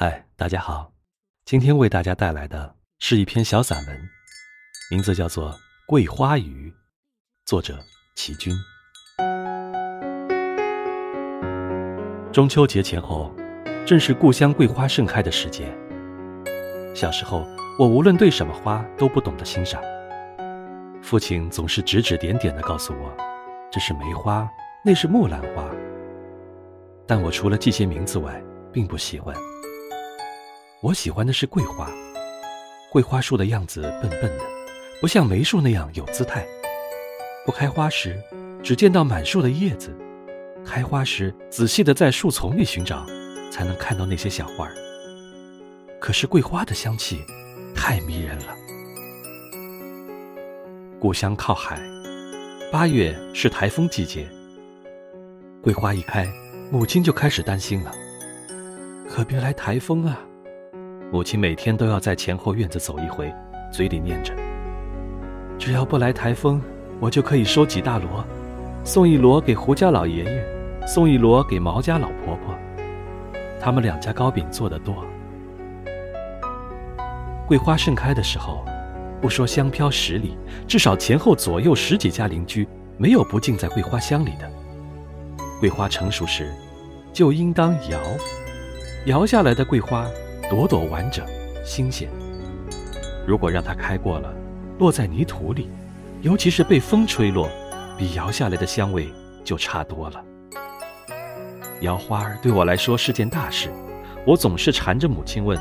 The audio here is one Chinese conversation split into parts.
嗨，大家好，今天为大家带来的是一篇小散文，名字叫做《桂花雨》，作者齐军。中秋节前后，正是故乡桂花盛开的时节。小时候，我无论对什么花都不懂得欣赏，父亲总是指指点点的告诉我，这是梅花，那是木兰花。但我除了记些名字外，并不喜欢。我喜欢的是桂花，桂花树的样子笨笨的，不像梅树那样有姿态。不开花时，只见到满树的叶子；开花时，仔细的在树丛里寻找，才能看到那些小花儿。可是桂花的香气太迷人了。故乡靠海，八月是台风季节。桂花一开，母亲就开始担心了，可别来台风啊！母亲每天都要在前后院子走一回，嘴里念着：“只要不来台风，我就可以收几大箩，送一箩给胡家老爷爷，送一箩给毛家老婆婆。他们两家糕饼做得多。”桂花盛开的时候，不说香飘十里，至少前后左右十几家邻居没有不浸在桂花香里的。桂花成熟时，就应当摇，摇下来的桂花。朵朵完整，新鲜。如果让它开过了，落在泥土里，尤其是被风吹落，比摇下来的香味就差多了。摇花对我来说是件大事，我总是缠着母亲问：“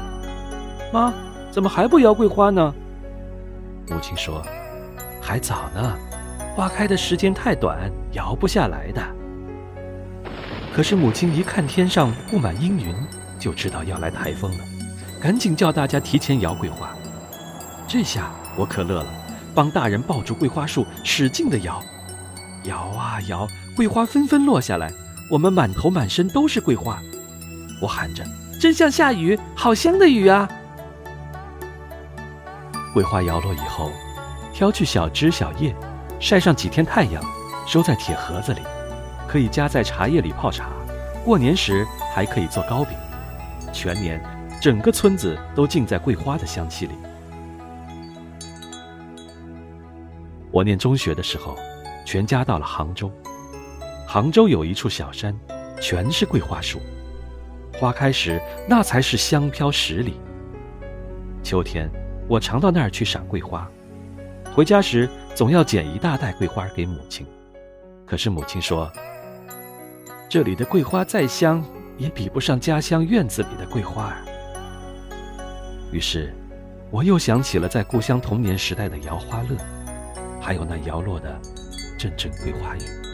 妈，怎么还不摇桂花呢？”母亲说：“还早呢，花开的时间太短，摇不下来的。”可是母亲一看天上布满阴云，就知道要来台风了。赶紧叫大家提前摇桂花，这下我可乐了，帮大人抱住桂花树，使劲的摇，摇啊摇，桂花纷纷落下来，我们满头满身都是桂花。我喊着：“真像下雨，好香的雨啊！”桂花摇落以后，挑去小枝小叶，晒上几天太阳，收在铁盒子里，可以加在茶叶里泡茶，过年时还可以做糕饼，全年。整个村子都浸在桂花的香气里。我念中学的时候，全家到了杭州。杭州有一处小山，全是桂花树，花开时那才是香飘十里。秋天，我常到那儿去赏桂花，回家时总要捡一大袋桂花给母亲。可是母亲说：“这里的桂花再香，也比不上家乡院子里的桂花。”于是，我又想起了在故乡童年时代的摇花乐，还有那摇落的阵阵桂花雨。